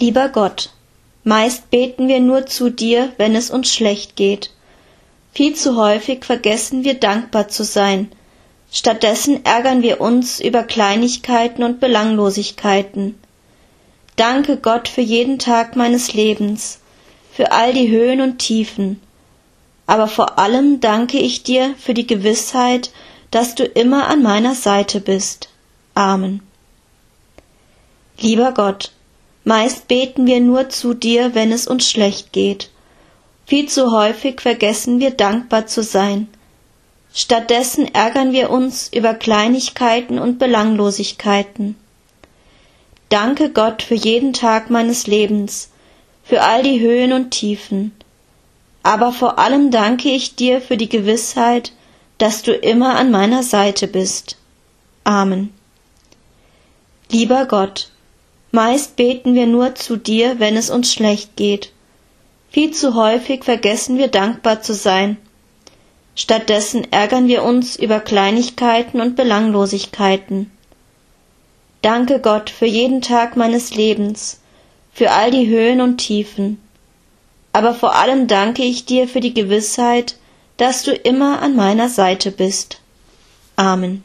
Lieber Gott, meist beten wir nur zu dir, wenn es uns schlecht geht. Viel zu häufig vergessen wir dankbar zu sein. Stattdessen ärgern wir uns über Kleinigkeiten und Belanglosigkeiten. Danke Gott für jeden Tag meines Lebens, für all die Höhen und Tiefen. Aber vor allem danke ich dir für die Gewissheit, dass du immer an meiner Seite bist. Amen. Lieber Gott, meist beten wir nur zu dir, wenn es uns schlecht geht. Viel zu häufig vergessen wir dankbar zu sein. Stattdessen ärgern wir uns über Kleinigkeiten und Belanglosigkeiten. Danke Gott für jeden Tag meines Lebens, für all die Höhen und Tiefen. Aber vor allem danke ich dir für die Gewissheit, dass du immer an meiner Seite bist. Amen. Lieber Gott, meist beten wir nur zu dir, wenn es uns schlecht geht. Viel zu häufig vergessen wir dankbar zu sein. Stattdessen ärgern wir uns über Kleinigkeiten und Belanglosigkeiten. Danke Gott für jeden Tag meines Lebens, für all die Höhen und Tiefen. Aber vor allem danke ich dir für die Gewissheit, dass du immer an meiner Seite bist. Amen.